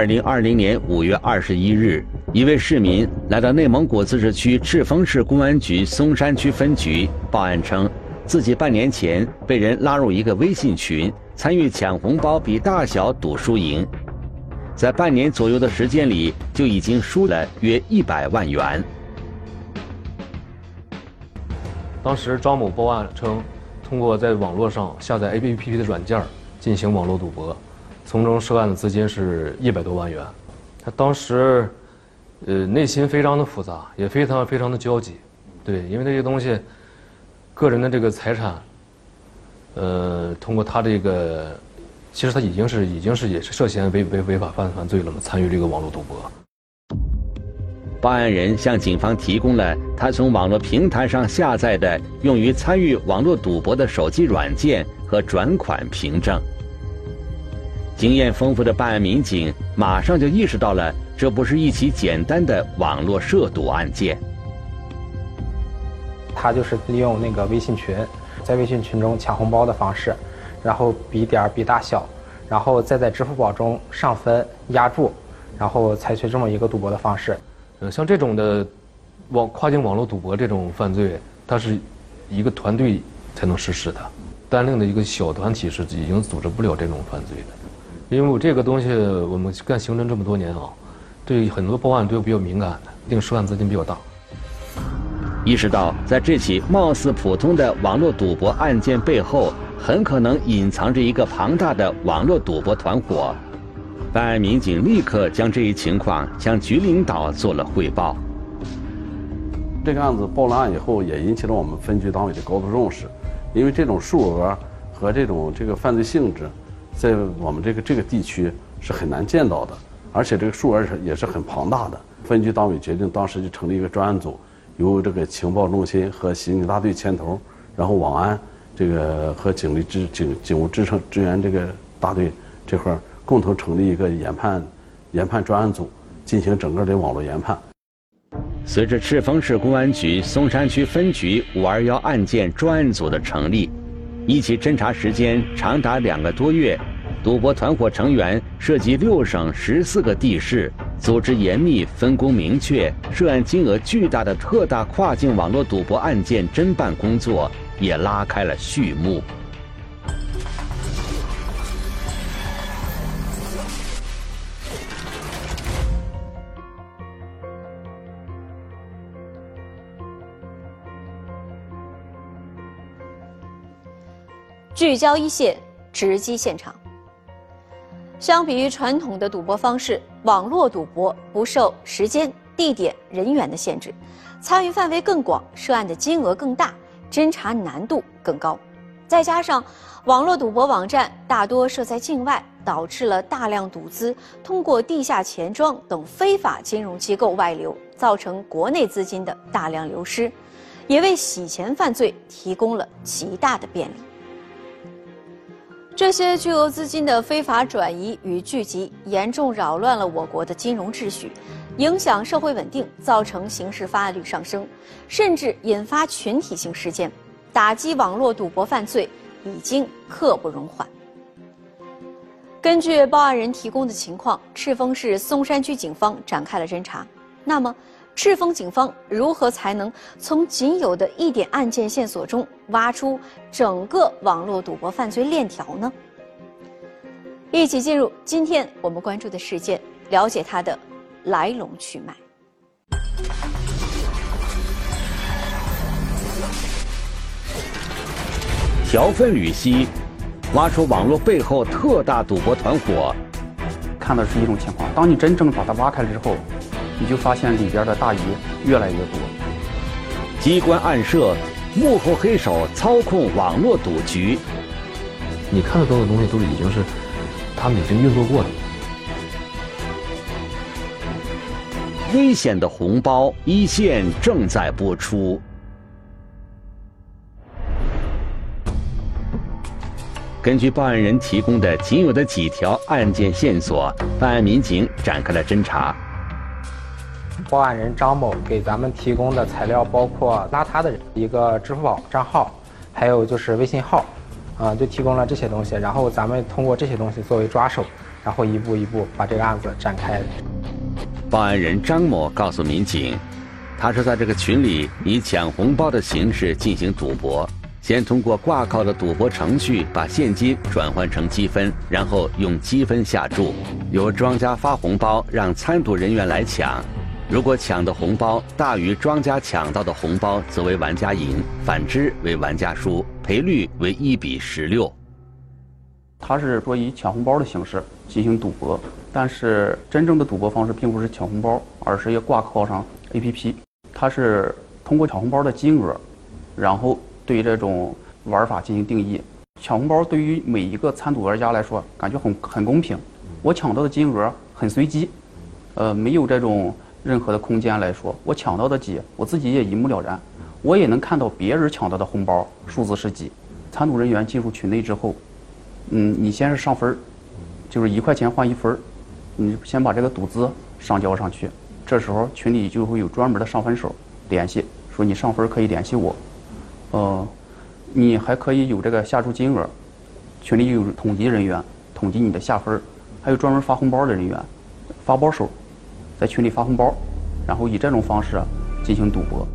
二零二零年五月二十一日，一位市民来到内蒙古自治区赤峰市公安局松山区分局报案称，自己半年前被人拉入一个微信群，参与抢红包比大小赌输赢，在半年左右的时间里就已经输了约一百万元。当时张某报案称，通过在网络上下载 APP 的软件进行网络赌博。从中涉案的资金是一百多万元，他当时，呃，内心非常的复杂，也非常非常的焦急，对，因为这些东西，个人的这个财产，呃，通过他这个，其实他已经是已经是也是涉嫌违违违法犯犯罪了嘛，参与这个网络赌博。报案人向警方提供了他从网络平台上下载的用于参与网络赌博的手机软件和转款凭证。经验丰富的办案民警马上就意识到了，这不是一起简单的网络涉赌案件。他就是利用那个微信群，在微信群中抢红包的方式，然后比点比大小，然后再在支付宝中上分压注，然后采取这么一个赌博的方式。呃，像这种的网跨境网络赌博这种犯罪，它是一个团队才能实施的，单另的一个小团体是已经组织不了这种犯罪的。因为我这个东西，我们干刑侦这么多年啊，对很多报案都比较敏感的，定涉案资金比较大。意识到在这起貌似普通的网络赌博案件背后，很可能隐藏着一个庞大的网络赌博团伙，办案民警立刻将这一情况向局领导做了汇报。这个案子报了案以后，也引起了我们分局党委的高度重视，因为这种数额和这种这个犯罪性质。在我们这个这个地区是很难见到的，而且这个数额是也是很庞大的。分局党委决定，当时就成立一个专案组，由这个情报中心和刑警大队牵头，然后网安这个和警力支警警务支撑支援这个大队这块共同成立一个研判研判专案组，进行整个的网络研判。随着赤峰市公安局松山区分局“五二幺”案件专案组的成立，一起侦查时间长达两个多月。赌博团伙成员涉及六省十四个地市，组织严密、分工明确，涉案金额巨大的特大跨境网络赌博案件侦办工作也拉开了序幕。聚焦一线，直击现场。相比于传统的赌博方式，网络赌博不受时间、地点、人员的限制，参与范围更广，涉案的金额更大，侦查难度更高。再加上网络赌博网站大多设在境外，导致了大量赌资通过地下钱庄等非法金融机构外流，造成国内资金的大量流失，也为洗钱犯罪提供了极大的便利。这些巨额资金的非法转移与聚集，严重扰乱了我国的金融秩序，影响社会稳定，造成刑事发案率上升，甚至引发群体性事件。打击网络赌博犯罪已经刻不容缓。根据报案人提供的情况，赤峰市松山区警方展开了侦查。那么，赤峰警方如何才能从仅有的一点案件线索中挖出整个网络赌博犯罪链条呢？一起进入今天我们关注的事件，了解它的来龙去脉。条分缕析，挖出网络背后特大赌博团伙。看到是一种情况，当你真正把它挖开了之后。你就发现里边的大鱼越来越多，机关暗设，幕后黑手操控网络赌局。你看得到的东西都已经是他们已经运作过的。危险的红包一线正在播出。根据报案人提供的仅有的几条案件线索，办案民警展开了侦查。报案人张某给咱们提供的材料包括拉他的人一个支付宝账号，还有就是微信号，啊，就提供了这些东西。然后咱们通过这些东西作为抓手，然后一步一步把这个案子展开。报案人张某告诉民警，他是在这个群里以抢红包的形式进行赌博，先通过挂靠的赌博程序把现金转换成积分，然后用积分下注，由庄家发红包让参赌人员来抢。如果抢的红包大于庄家抢到的红包，则为玩家赢；反之为玩家输，赔率为一比十六。他是说以抢红包的形式进行赌博，但是真正的赌博方式并不是抢红包，而是要挂靠上 APP。他是通过抢红包的金额，然后对这种玩法进行定义。抢红包对于每一个参赌玩家来说，感觉很很公平。我抢到的金额很随机，呃，没有这种。任何的空间来说，我抢到的几，我自己也一目了然，我也能看到别人抢到的红包数字是几。参赌人员进入群内之后，嗯，你先是上分儿，就是一块钱换一分儿，你先把这个赌资上交上去。这时候群里就会有专门的上分手联系，说你上分可以联系我。呃，你还可以有这个下注金额，群里有统计人员统计你的下分，还有专门发红包的人员，发包手。在群里发红包，然后以这种方式进行赌博。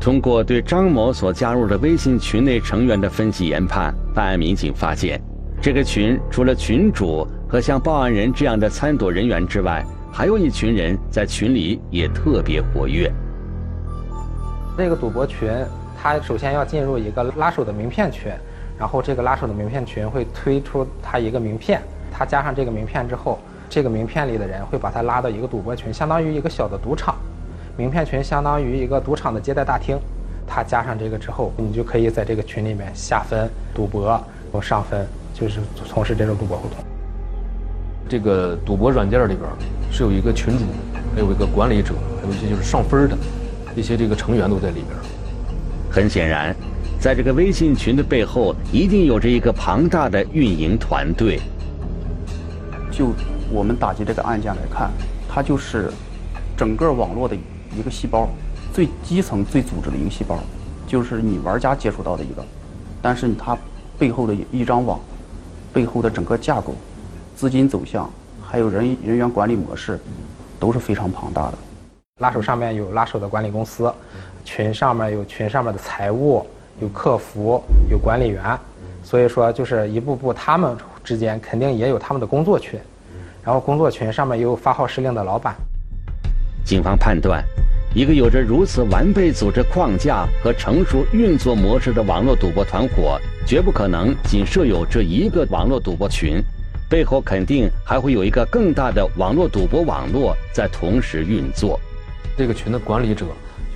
通过对张某所加入的微信群内成员的分析研判，办案民警发现，这个群除了群主和像报案人这样的参赌人员之外，还有一群人在群里也特别活跃。这个赌博群，他首先要进入一个拉手的名片群，然后这个拉手的名片群会推出他一个名片，他加上这个名片之后。这个名片里的人会把他拉到一个赌博群，相当于一个小的赌场。名片群相当于一个赌场的接待大厅。他加上这个之后，你就可以在这个群里面下分赌博，或上分，就是从事这种赌博活动。这个赌博软件里边是有一个群主，还有一个管理者，还有一些就是上分的一些这个成员都在里边。很显然，在这个微信群的背后，一定有着一个庞大的运营团队。就我们打击这个案件来看，它就是整个网络的一个细胞，最基层、最组织的一个细胞，就是你玩家接触到的一个，但是它背后的一张网，背后的整个架构、资金走向，还有人人员管理模式，都是非常庞大的。拉手上面有拉手的管理公司，群上面有群上面的财务、有客服、有管理员，所以说就是一步步他们之间肯定也有他们的工作群。然后工作群上面有发号施令的老板。警方判断，一个有着如此完备组织框架和成熟运作模式的网络赌博团伙，绝不可能仅设有这一个网络赌博群，背后肯定还会有一个更大的网络赌博网络在同时运作。这个群的管理者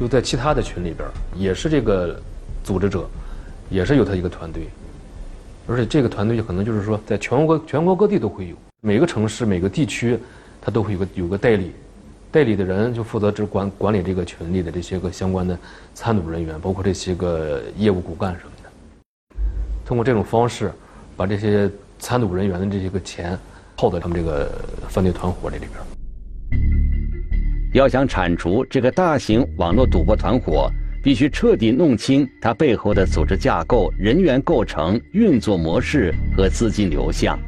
又在其他的群里边，也是这个组织者，也是有他一个团队，而且这个团队可能就是说，在全国全国各地都会有。每个城市、每个地区，它都会有个有个代理，代理的人就负责只管管理这个群里的这些个相关的参赌人员，包括这些个业务骨干什么的。通过这种方式，把这些参赌人员的这些个钱套在他们这个犯罪团伙这里边。要想铲除这个大型网络赌博团伙，必须彻底弄清它背后的组织架构、人员构成、运作模式和资金流向。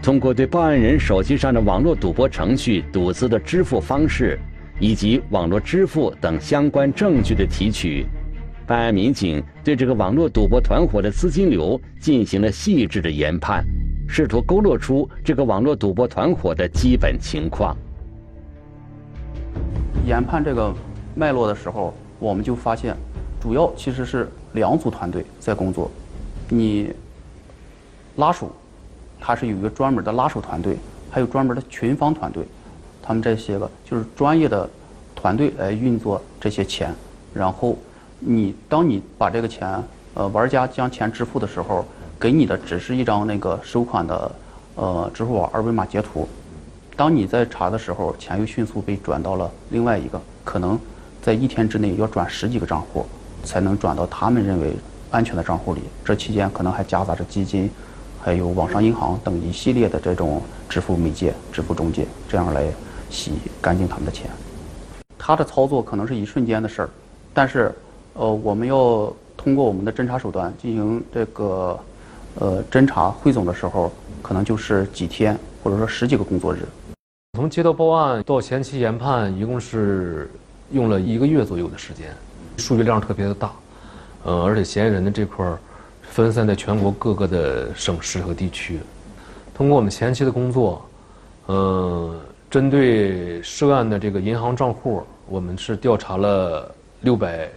通过对报案人手机上的网络赌博程序赌资的支付方式，以及网络支付等相关证据的提取，办案民警对这个网络赌博团伙的资金流进行了细致的研判，试图勾勒出这个网络赌博团伙的基本情况。研判这个脉络的时候，我们就发现，主要其实是两组团队在工作，你拉手。他是有一个专门的拉手团队，还有专门的群方团队，他们这些个就是专业的团队来运作这些钱。然后你当你把这个钱，呃，玩家将钱支付的时候，给你的只是一张那个收款的呃支付宝二维码截图。当你在查的时候，钱又迅速被转到了另外一个，可能在一天之内要转十几个账户，才能转到他们认为安全的账户里。这期间可能还夹杂着基金。还有网上银行等一系列的这种支付媒介、支付中介，这样来洗干净他们的钱。他的操作可能是一瞬间的事儿，但是，呃，我们要通过我们的侦查手段进行这个呃，侦查汇总的时候，可能就是几天或者说十几个工作日。从接到报案到前期研判，一共是用了一个月左右的时间，数据量特别的大，呃，而且嫌疑人的这块儿分散在全国各个的省市和地区。通过我们前期的工作，呃，针对涉案的这个银行账户，我们是调查了六百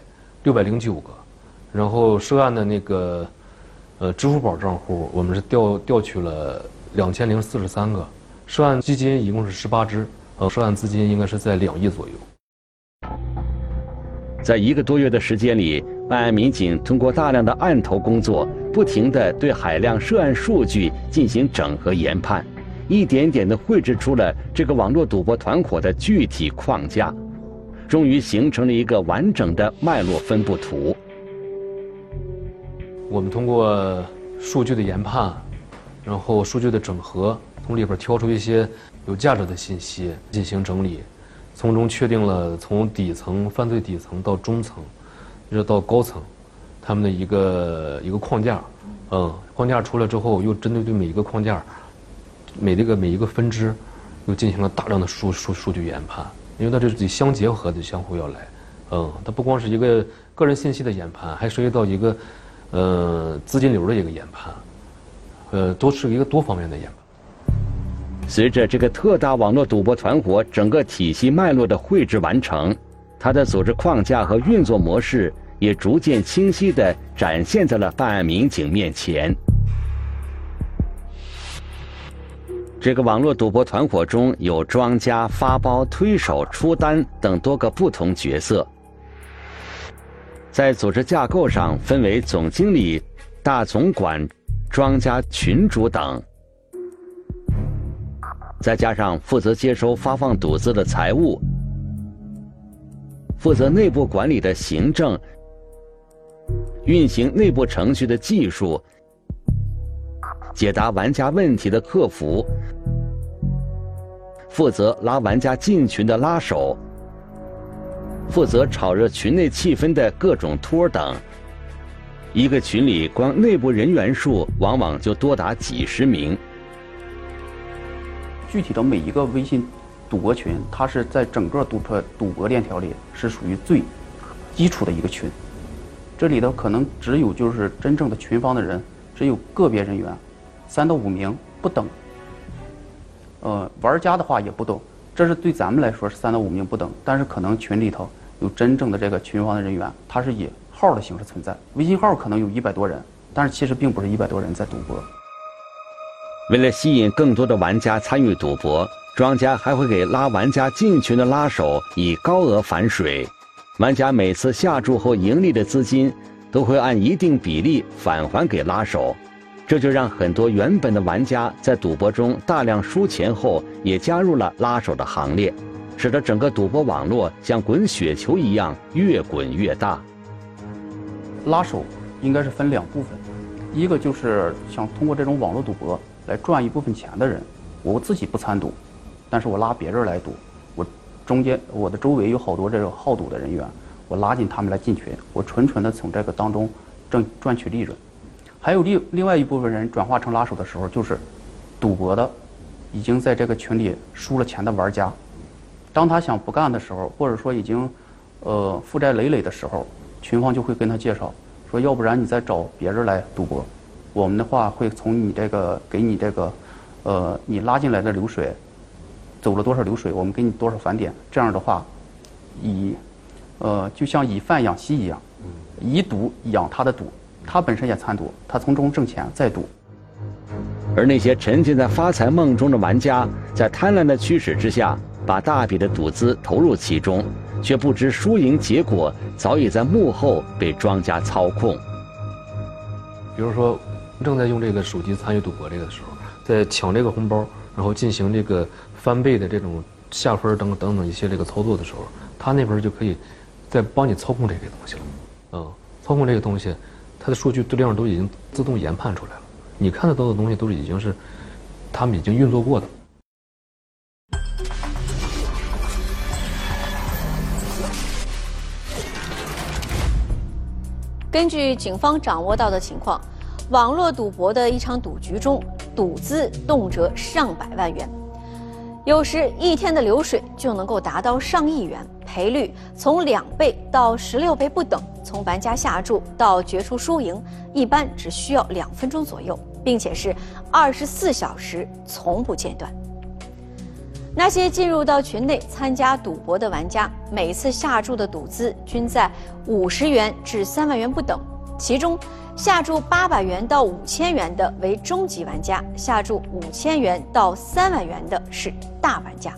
六百零九个，然后涉案的那个呃支付宝账户，我们是调调取了两千零四十三个。涉案基金一共是十八只，呃，涉案资金应该是在两亿左右。在一个多月的时间里，办案民警通过大量的案头工作，不停地对海量涉案数据进行整合研判，一点点地绘制出了这个网络赌博团伙的具体框架，终于形成了一个完整的脉络分布图。我们通过数据的研判，然后数据的整合。从里边挑出一些有价值的信息进行整理，从中确定了从底层犯罪底层到中层，一直到高层，他们的一个一个框架，嗯，框架出来之后，又针对对每一个框架，每这个每一个分支，又进行了大量的数数数据研判，因为它这是得相结合的，相互要来，嗯，它不光是一个个人信息的研判，还涉及到一个，呃，资金流的一个研判，呃，都是一个多方面的研判。随着这个特大网络赌博团伙整个体系脉络的绘制完成，它的组织框架和运作模式也逐渐清晰地展现在了办案民警面前。这个网络赌博团伙中有庄家、发包、推手、出单等多个不同角色，在组织架构上分为总经理、大总管、庄家群主等。再加上负责接收发放赌资的财务，负责内部管理的行政，运行内部程序的技术，解答玩家问题的客服，负责拉玩家进群的拉手，负责炒热群内气氛的各种托等。一个群里光内部人员数往往就多达几十名。具体的每一个微信赌博群，它是在整个赌博赌博链条里是属于最基础的一个群。这里头可能只有就是真正的群方的人，只有个别人员，三到五名不等。呃，玩家的话也不懂，这是对咱们来说是三到五名不等，但是可能群里头有真正的这个群方的人员，他是以号的形式存在。微信号可能有一百多人，但是其实并不是一百多人在赌博。为了吸引更多的玩家参与赌博，庄家还会给拉玩家进群的拉手以高额返水。玩家每次下注后盈利的资金，都会按一定比例返还给拉手。这就让很多原本的玩家在赌博中大量输钱后，也加入了拉手的行列，使得整个赌博网络像滚雪球一样越滚越大。拉手应该是分两部分，一个就是想通过这种网络赌博。来赚一部分钱的人，我自己不参赌，但是我拉别人来赌，我中间我的周围有好多这种好赌的人员，我拉进他们来进群，我纯纯的从这个当中挣赚取利润。还有另另外一部分人转化成拉手的时候，就是赌博的，已经在这个群里输了钱的玩家，当他想不干的时候，或者说已经呃负债累累的时候，群方就会跟他介绍说，要不然你再找别人来赌博。我们的话会从你这个给你这个，呃，你拉进来的流水，走了多少流水，我们给你多少返点。这样的话，以，呃，就像以贩养吸一样，以赌养他的赌，他本身也参赌，他从中挣钱再赌。而那些沉浸在发财梦中的玩家，在贪婪的驱使之下，把大笔的赌资投入其中，却不知输赢结果早已在幕后被庄家操控。比如说。正在用这个手机参与赌博这个时候，在抢这个红包，然后进行这个翻倍的这种下分等等等一些这个操作的时候，他那边就可以在帮你操控这个东西了。嗯，操控这个东西，它的数据质量都已经自动研判出来了。你看得到的东西都已经是他们已经运作过的。根据警方掌握到的情况。网络赌博的一场赌局中，赌资动辄上百万元，有时一天的流水就能够达到上亿元，赔率从两倍到十六倍不等。从玩家下注到决出输赢，一般只需要两分钟左右，并且是二十四小时从不间断。那些进入到群内参加赌博的玩家，每次下注的赌资均在五十元至三万元不等。其中，下注八百元到五千元的为中级玩家，下注五千元到三万元的是大玩家。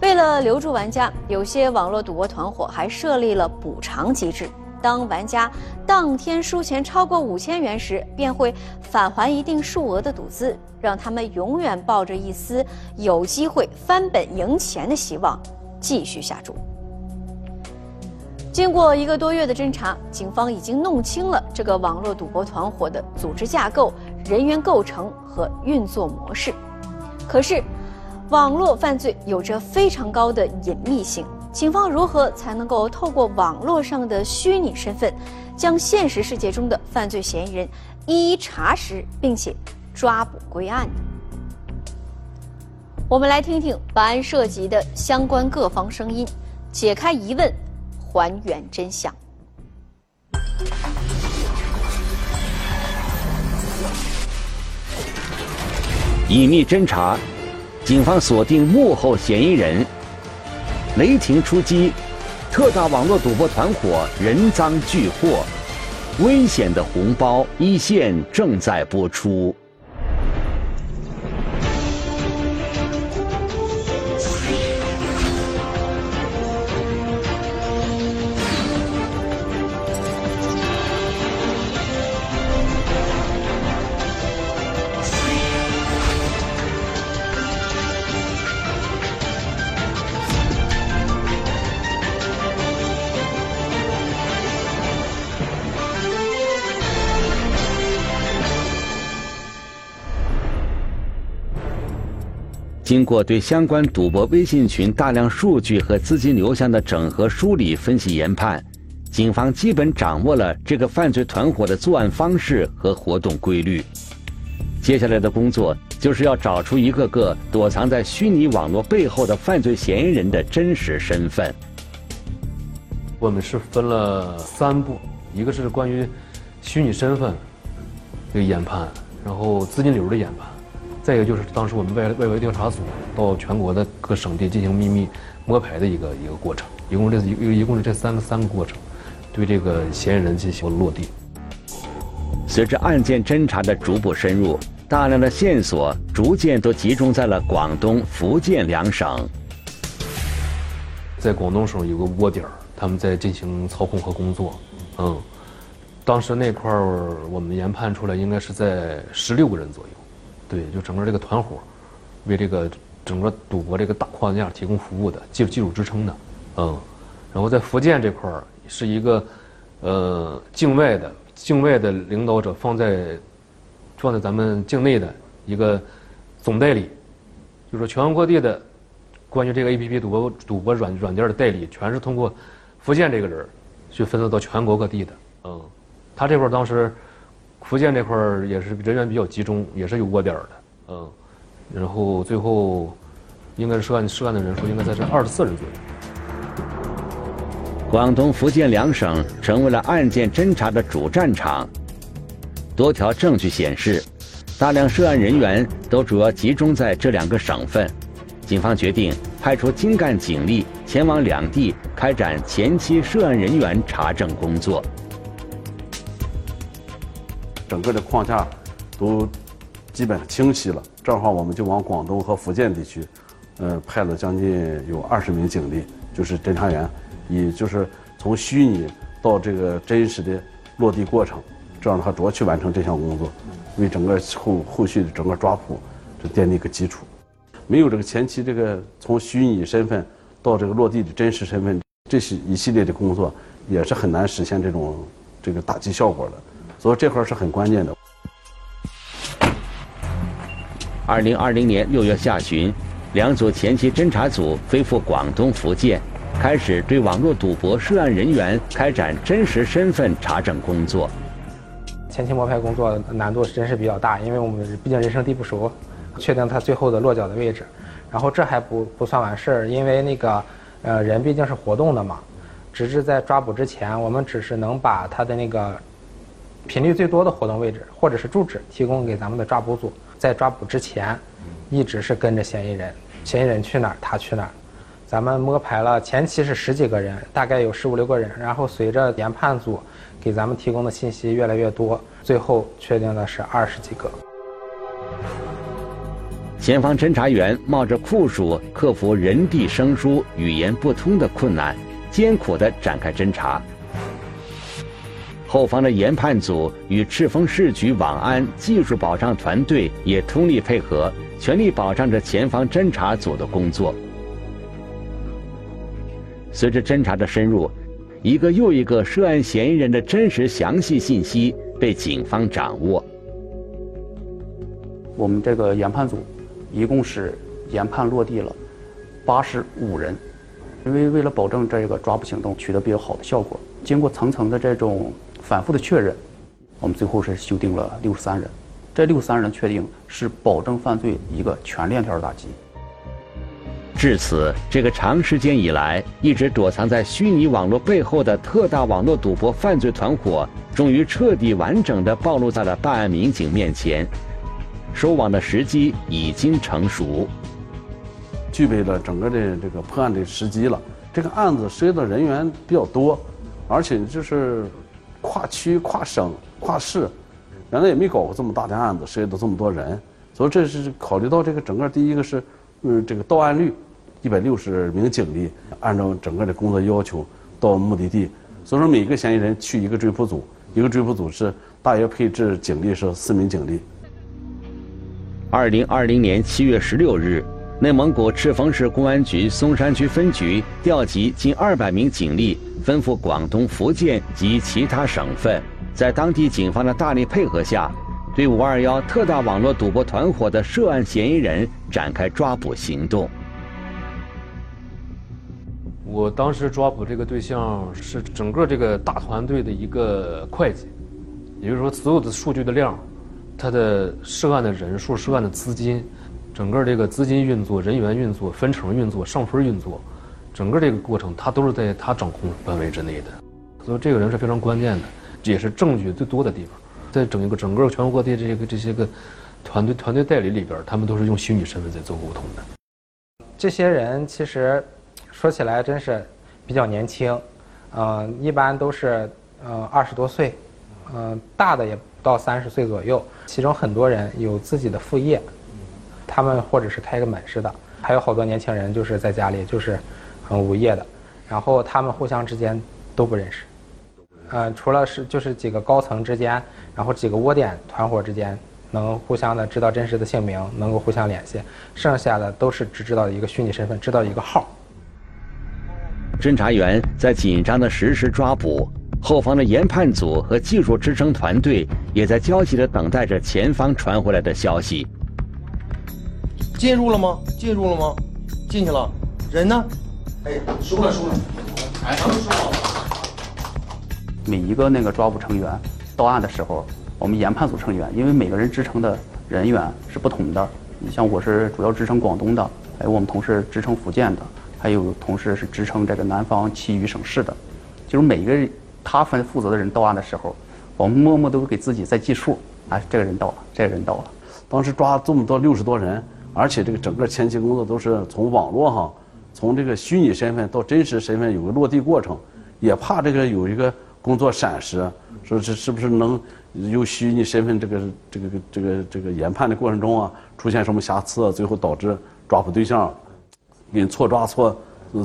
为了留住玩家，有些网络赌博团伙还设立了补偿机制。当玩家当天输钱超过五千元时，便会返还一定数额的赌资，让他们永远抱着一丝有机会翻本赢钱的希望，继续下注。经过一个多月的侦查，警方已经弄清了这个网络赌博团伙的组织架构、人员构成和运作模式。可是，网络犯罪有着非常高的隐秘性。警方如何才能够透过网络上的虚拟身份，将现实世界中的犯罪嫌疑人一一查实，并且抓捕归案呢？我们来听听本案涉及的相关各方声音，解开疑问，还原真相。隐秘侦查，警方锁定幕后嫌疑人。雷霆出击，特大网络赌博团伙人赃俱获，危险的红包一线正在播出。经过对相关赌博微信群大量数据和资金流向的整合梳理、分析研判，警方基本掌握了这个犯罪团伙的作案方式和活动规律。接下来的工作就是要找出一个个躲藏在虚拟网络背后的犯罪嫌疑人的真实身份。我们是分了三步，一个是关于虚拟身份这个研判，然后资金流的研判。再一个就是当时我们外外围调查组到全国的各省地进行秘密摸排的一个一个过程，一共这一一共是这三个三个过程，对这个嫌疑人进行落地。随着案件侦查的逐步深入，大量的线索逐渐都集中在了广东、福建两省。在广东省有个窝点儿，他们在进行操控和工作。嗯，当时那块儿我们研判出来应该是在十六个人左右。对，就整个这个团伙，为这个整个赌博这个大框架提供服务的技术技术支撑的，嗯，然后在福建这块儿是一个，呃，境外的境外的领导者放在放在咱们境内的一个总代理，就说全国各地的关于这个 A P P 赌博赌博软软件的代理，全是通过福建这个人去分散到全国各地的，嗯，他这块儿当时。福建这块儿也是人员比较集中，也是有窝点的，嗯，然后最后应该是涉案涉案的人数应该在这二十四人左右。广东、福建两省成为了案件侦查的主战场，多条证据显示，大量涉案人员都主要集中在这两个省份。警方决定派出精干警力前往两地开展前期涉案人员查证工作。整个的框架都基本清晰了，正好我们就往广东和福建地区，呃，派了将近有二十名警力，就是侦查员，以就是从虚拟到这个真实的落地过程，这样的话主要去完成这项工作，为整个后后续的整个抓捕这奠定一个基础。没有这个前期这个从虚拟身份到这个落地的真实身份，这些一系列的工作也是很难实现这种这个打击效果的。所以这块是很关键的。二零二零年六月下旬，两组前期侦查组飞赴广东、福建，开始对网络赌博涉案人员开展真实身份查证工作。前期摸排工作难度是真是比较大，因为我们毕竟人生地不熟，确定他最后的落脚的位置。然后这还不不算完事儿，因为那个呃人毕竟是活动的嘛，直至在抓捕之前，我们只是能把他的那个频率最多的活动位置或者是住址提供给咱们的抓捕组，在抓捕之前，一直是跟着嫌疑人，嫌疑人去哪儿他去哪儿。咱们摸排了前期是十几个人，大概有十五六个人，然后随着研判组给咱们提供的信息越来越多，最后确定的是二十几个。前方侦查员冒着酷暑，克服人地生疏、语言不通的困难，艰苦地展开侦查。后方的研判组与赤峰市局网安技术保障团队也通力配合，全力保障着前方侦查组的工作。随着侦查的深入，一个又一个涉案嫌疑人的真实详细信息被警方掌握。我们这个研判组。一共是研判落地了八十五人，因为为了保证这个抓捕行动取得比较好的效果，经过层层的这种反复的确认，我们最后是修订了六十三人。这六十三人确定是保证犯罪一个全链条的打击。至此，这个长时间以来一直躲藏在虚拟网络背后的特大网络赌博犯罪团伙，终于彻底完整的暴露在了办案民警面前。收网的时机已经成熟，具备了整个的这个破案的时机了。这个案子涉及的人员比较多，而且就是跨区、跨省、跨市，原来也没搞过这么大的案子，涉及到这么多人。所以这是考虑到这个整个第一个是，嗯，这个到案率，一百六十名警力按照整个的工作要求到目的地。所以说每个嫌疑人去一个追捕组，一个追捕组是大约配置警力是四名警力。二零二零年七月十六日，内蒙古赤峰市公安局松山区分局调集近二百名警力，奔赴广东、福建及其他省份，在当地警方的大力配合下，对“五二幺”特大网络赌博团伙的涉案嫌疑人展开抓捕行动。我当时抓捕这个对象是整个这个大团队的一个会计，也就是说，所有的数据的量。他的涉案的人数、涉案的资金，整个这个资金运作、人员运作、分成运作、上分运作，整个这个过程，他都是在他掌控范围之内的。所以这个人是非常关键的，也是证据最多的地方。在整一个整个全国各地这些个这些个团队团队代理里边，他们都是用虚拟身份在做沟通的。这些人其实说起来真是比较年轻，嗯，一般都是呃二十多岁，嗯，大的也不。到三十岁左右，其中很多人有自己的副业，他们或者是开个门市的，还有好多年轻人就是在家里就是很无业的，然后他们互相之间都不认识，嗯，除了是就是几个高层之间，然后几个窝点团伙之间能互相的知道真实的姓名，能够互相联系，剩下的都是只知道一个虚拟身份，知道一个号。侦查员在紧张的实时抓捕。后方的研判组和技术支撑团队也在焦急地等待着前方传回来的消息。进入了吗？进入了吗？进去了。人呢？哎，收了收了。哎，收好了。每一个那个抓捕成员到案的时候，我们研判组成员，因为每个人支撑的人员是不同的。你像我是主要支撑广东的，还有我们同事支撑福建的，还有同事是支撑这个南方其余省市的，就是每一个。他分负责的人到案的时候，我们默默都给自己在计数。哎，这个人到了，这个人到了。当时抓这么多六十多人，而且这个整个前期工作都是从网络上，从这个虚拟身份到真实身份有个落地过程，也怕这个有一个工作闪失，说是是不是能有虚拟身份这个这个这个这个研判的过程中啊出现什么瑕疵，最后导致抓捕对象给错抓错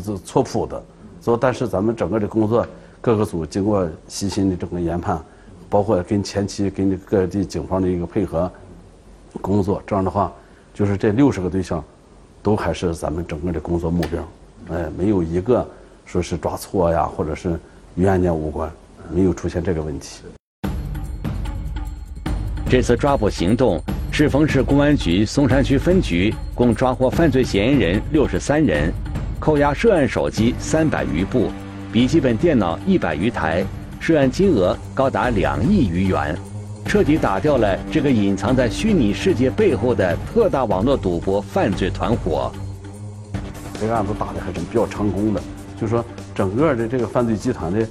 错错谱的。所以，但是咱们整个的工作。各个组经过细心的整个研判，包括跟前期跟各地警方的一个配合工作，这样的话，就是这六十个对象，都还是咱们整个的工作目标，哎，没有一个说是抓错呀，或者是与案件无关，没有出现这个问题。这次抓捕行动，赤峰市公安局松山区分局共抓获犯罪嫌疑人六十三人，扣押涉案手机三百余部。笔记本电脑一百余台，涉案金额高达两亿余元。彻底打掉了这个隐藏在虚拟世界背后的特大网络赌博犯罪团伙。这个案子打的还是比较成功的，就是说整个的这个犯罪集团的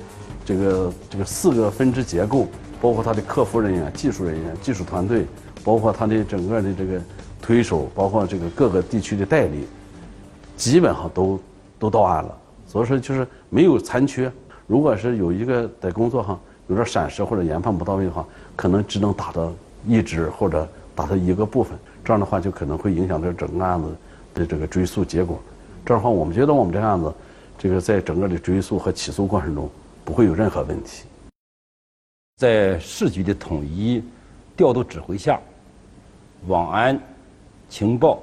这个这个四个分支结构，包括他的客服人员、技术人员、技术团队，包括他的整个的这个推手，包括这个各个地区的代理，基本上都都到案了。所以说就是没有残缺。如果是有一个在工作上有点闪失或者研判不到位的话，可能只能打到一支或者打到一个部分，这样的话就可能会影响这整个案子的这个追诉结果。这样的话，我们觉得我们这个案子，这个在整个的追诉和起诉过程中不会有任何问题。在市局的统一调度指挥下，网安、情报、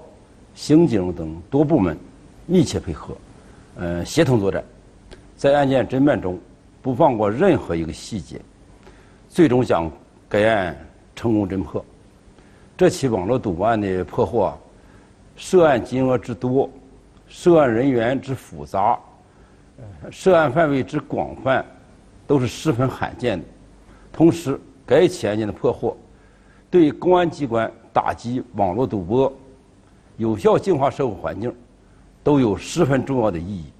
刑警等多部门密切配合，呃，协同作战，在案件侦办中不放过任何一个细节，最终将该案成功侦破。这起网络赌博案的破获，涉案金额之多。涉案人员之复杂，涉案范围之广泛，都是十分罕见的。同时，该起案件的破获，对公安机关打击网络赌博、有效净化社会环境，都有十分重要的意义。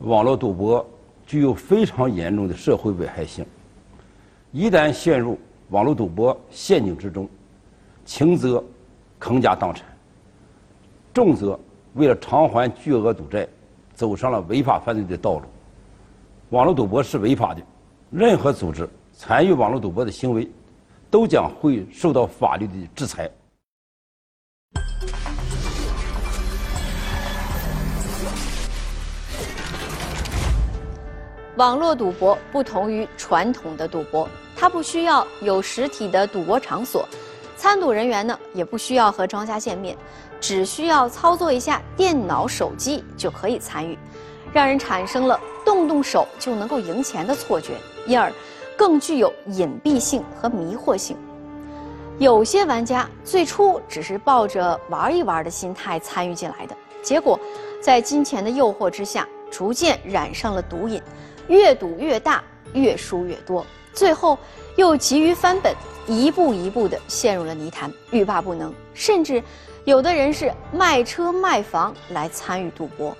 网络赌博具有非常严重的社会危害性，一旦陷入网络赌博陷阱之中，轻则倾家荡产，重则。为了偿还巨额赌债，走上了违法犯罪的道路。网络赌博是违法的，任何组织参与网络赌博的行为，都将会受到法律的制裁。网络赌博不同于传统的赌博，它不需要有实体的赌博场所，参赌人员呢也不需要和庄家见面。只需要操作一下电脑、手机就可以参与，让人产生了动动手就能够赢钱的错觉，因而更具有隐蔽性和迷惑性。有些玩家最初只是抱着玩一玩的心态参与进来的，结果在金钱的诱惑之下，逐渐染上了毒瘾，越赌越大，越输越多，最后又急于翻本，一步一步地陷入了泥潭，欲罢不能，甚至。有的人是卖车卖房来参与赌博，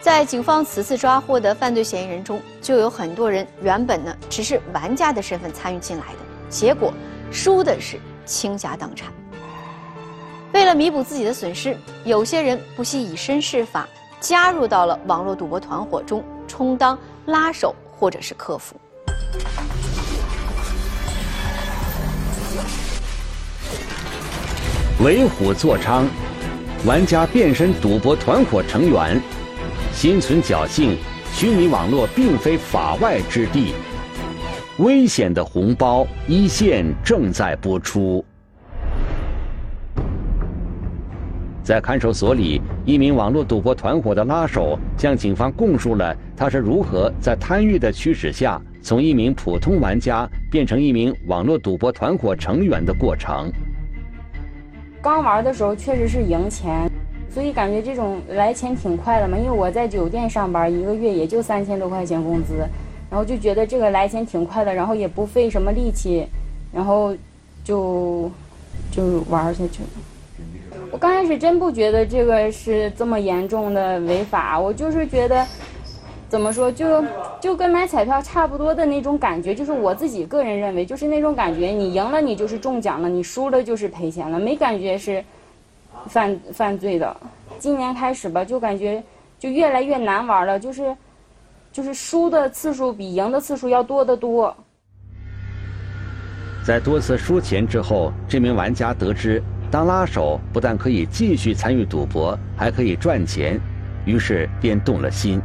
在警方此次抓获的犯罪嫌疑人中，就有很多人原本呢只是玩家的身份参与进来的，结果输的是倾家荡产。为了弥补自己的损失，有些人不惜以身试法，加入到了网络赌博团伙中，充当拉手或者是客服。为虎作伥，玩家变身赌博团伙成员，心存侥幸。虚拟网络并非法外之地，危险的红包一线正在播出。在看守所里，一名网络赌博团伙的拉手向警方供述了他是如何在贪欲的驱使下，从一名普通玩家变成一名网络赌博团伙成员的过程。刚玩的时候确实是赢钱，所以感觉这种来钱挺快的嘛。因为我在酒店上班，一个月也就三千多块钱工资，然后就觉得这个来钱挺快的，然后也不费什么力气，然后就就玩下去了。我刚开始真不觉得这个是这么严重的违法，我就是觉得。怎么说？就就跟买彩票差不多的那种感觉，就是我自己个人认为，就是那种感觉。你赢了，你就是中奖了；你输了，就是赔钱了。没感觉是犯犯罪的。今年开始吧，就感觉就越来越难玩了，就是就是输的次数比赢的次数要多得多。在多次输钱之后，这名玩家得知当拉手不但可以继续参与赌博，还可以赚钱，于是便动了心。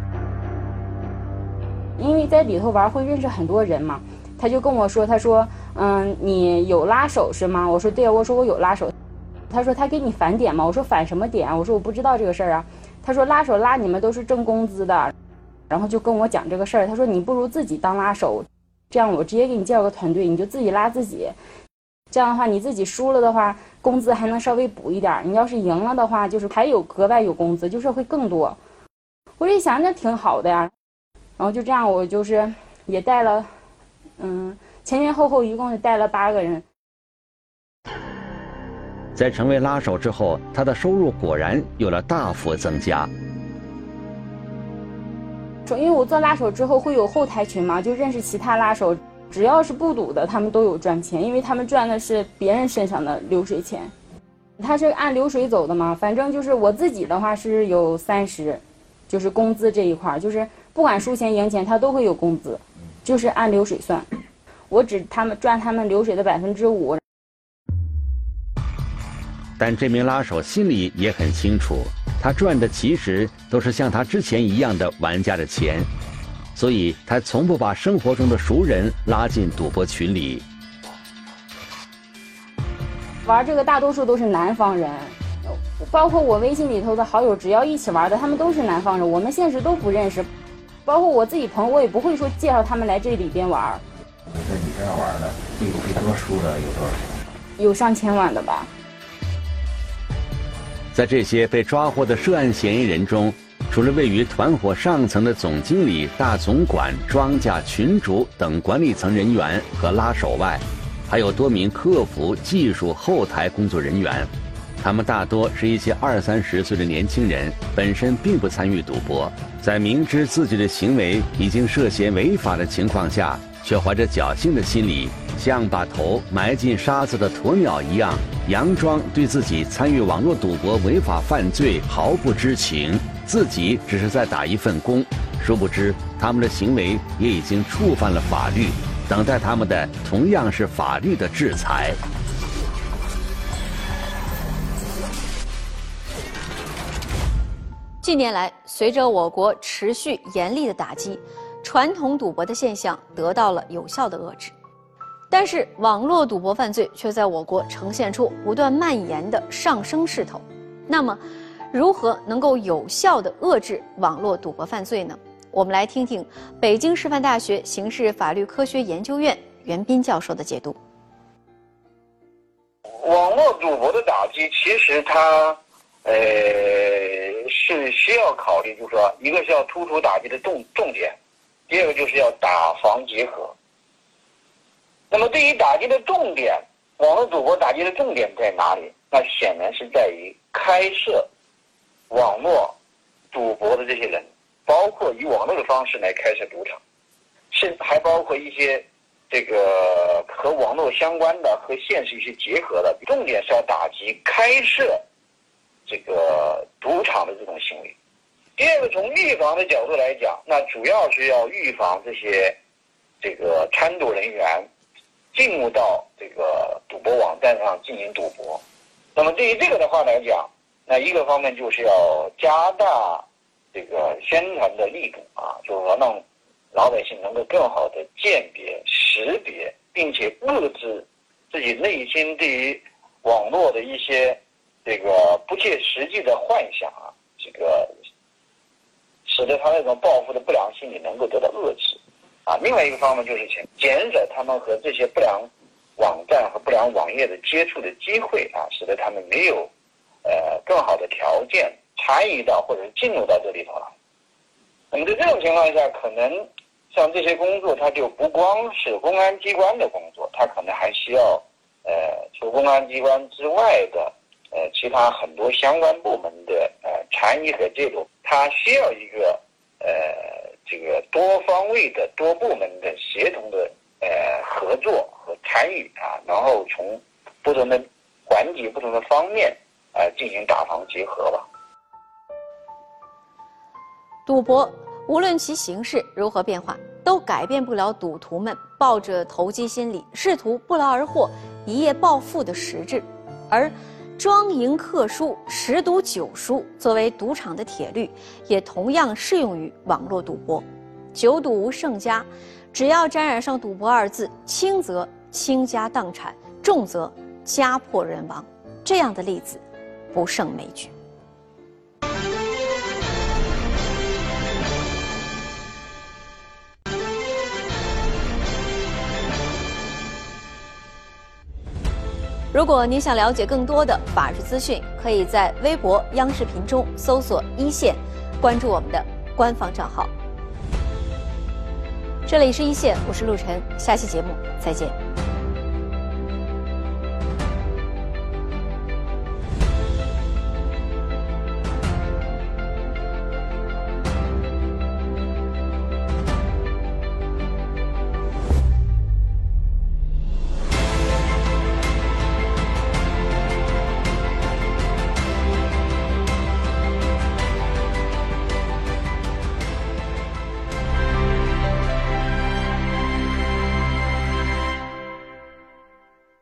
因为在里头玩会认识很多人嘛，他就跟我说：“他说，嗯，你有拉手是吗？”我说：“对啊。”我说：“我有拉手。”他说：“他给你返点吗？”我说：“返什么点？”我说：“我不知道这个事儿啊。”他说：“拉手拉你们都是挣工资的。”然后就跟我讲这个事儿。他说：“你不如自己当拉手，这样我直接给你介绍个团队，你就自己拉自己。这样的话，你自己输了的话，工资还能稍微补一点；你要是赢了的话，就是还有格外有工资，就是会更多。”我一想，那挺好的呀。然后就这样，我就是也带了，嗯，前前后后一共是带了八个人。在成为拉手之后，他的收入果然有了大幅增加。说，因为我做拉手之后会有后台群嘛，就认识其他拉手，只要是不赌的，他们都有赚钱，因为他们赚的是别人身上的流水钱。他是按流水走的嘛，反正就是我自己的话是有三十，就是工资这一块，就是不管输钱赢钱，他都会有工资，就是按流水算，我只他们赚他们流水的百分之五。但这名拉手心里也很清楚，他赚的其实都是像他之前一样的玩家的钱，所以他从不把生活中的熟人拉进赌博群里。玩这个大多数都是南方人，包括我微信里头的好友，只要一起玩的，他们都是南方人。我们现实都不认识，包括我自己朋友，我也不会说介绍他们来这里边玩。在你这样玩的，有最多输的有多少钱？有上千万的吧。在这些被抓获的涉案嫌疑人中，除了位于团伙上层的总经理、大总管、庄家群主等管理层人员和拉手外，还有多名客服、技术、后台工作人员，他们大多是一些二三十岁的年轻人，本身并不参与赌博，在明知自己的行为已经涉嫌违法的情况下，却怀着侥幸的心理，像把头埋进沙子的鸵鸟一样，佯装对自己参与网络赌博违法犯罪毫不知情，自己只是在打一份工，殊不知他们的行为也已经触犯了法律。等待他们的同样是法律的制裁。近年来，随着我国持续严厉的打击，传统赌博的现象得到了有效的遏制，但是网络赌博犯罪却在我国呈现出不断蔓延的上升势头。那么，如何能够有效的遏制网络赌博犯罪呢？我们来听听北京师范大学刑事法律科学研究院袁斌教授的解读。网络赌博的打击，其实它，呃，是需要考虑，就是说，一个是要突出打击的重重点，第二个就是要打防结合。那么，对于打击的重点，网络赌博打击的重点在哪里？那显然是在于开设网络赌博的这些人。包括以网络的方式来开设赌场，甚还包括一些这个和网络相关的和现实一些结合的，重点是要打击开设这个赌场的这种行为。第二个，从预防的角度来讲，那主要是要预防这些这个参赌人员进入到这个赌博网站上进行赌博。那么对于这个的话来讲，那一个方面就是要加大。这个宣传的力度啊，就是说让老百姓能够更好的鉴别、识别，并且遏制自己内心对于网络的一些这个不切实际的幻想啊，这个使得他那种报复的不良心理能够得到遏制啊。另外一个方面就是减减少他们和这些不良网站和不良网页的接触的机会啊，使得他们没有呃更好的条件。参与到或者进入到这里头了，那么在这种情况下，可能像这些工作，它就不光是公安机关的工作，它可能还需要呃，除公安机关之外的呃其他很多相关部门的呃参与和介入，它需要一个呃这个多方位的多部门的协同的呃合作和参与啊，然后从不同的环节、不同的方面啊进行打防结合吧。赌博无论其形式如何变化，都改变不了赌徒们抱着投机心理、试图不劳而获、一夜暴富的实质。而庄赢客输、十赌九输作为赌场的铁律，也同样适用于网络赌博。九赌无胜家，只要沾染上“赌博”二字，轻则倾家荡产，重则家破人亡。这样的例子不胜枚举。如果您想了解更多的法治资讯，可以在微博、央视频中搜索“一线”，关注我们的官方账号。这里是一线，我是陆晨，下期节目再见。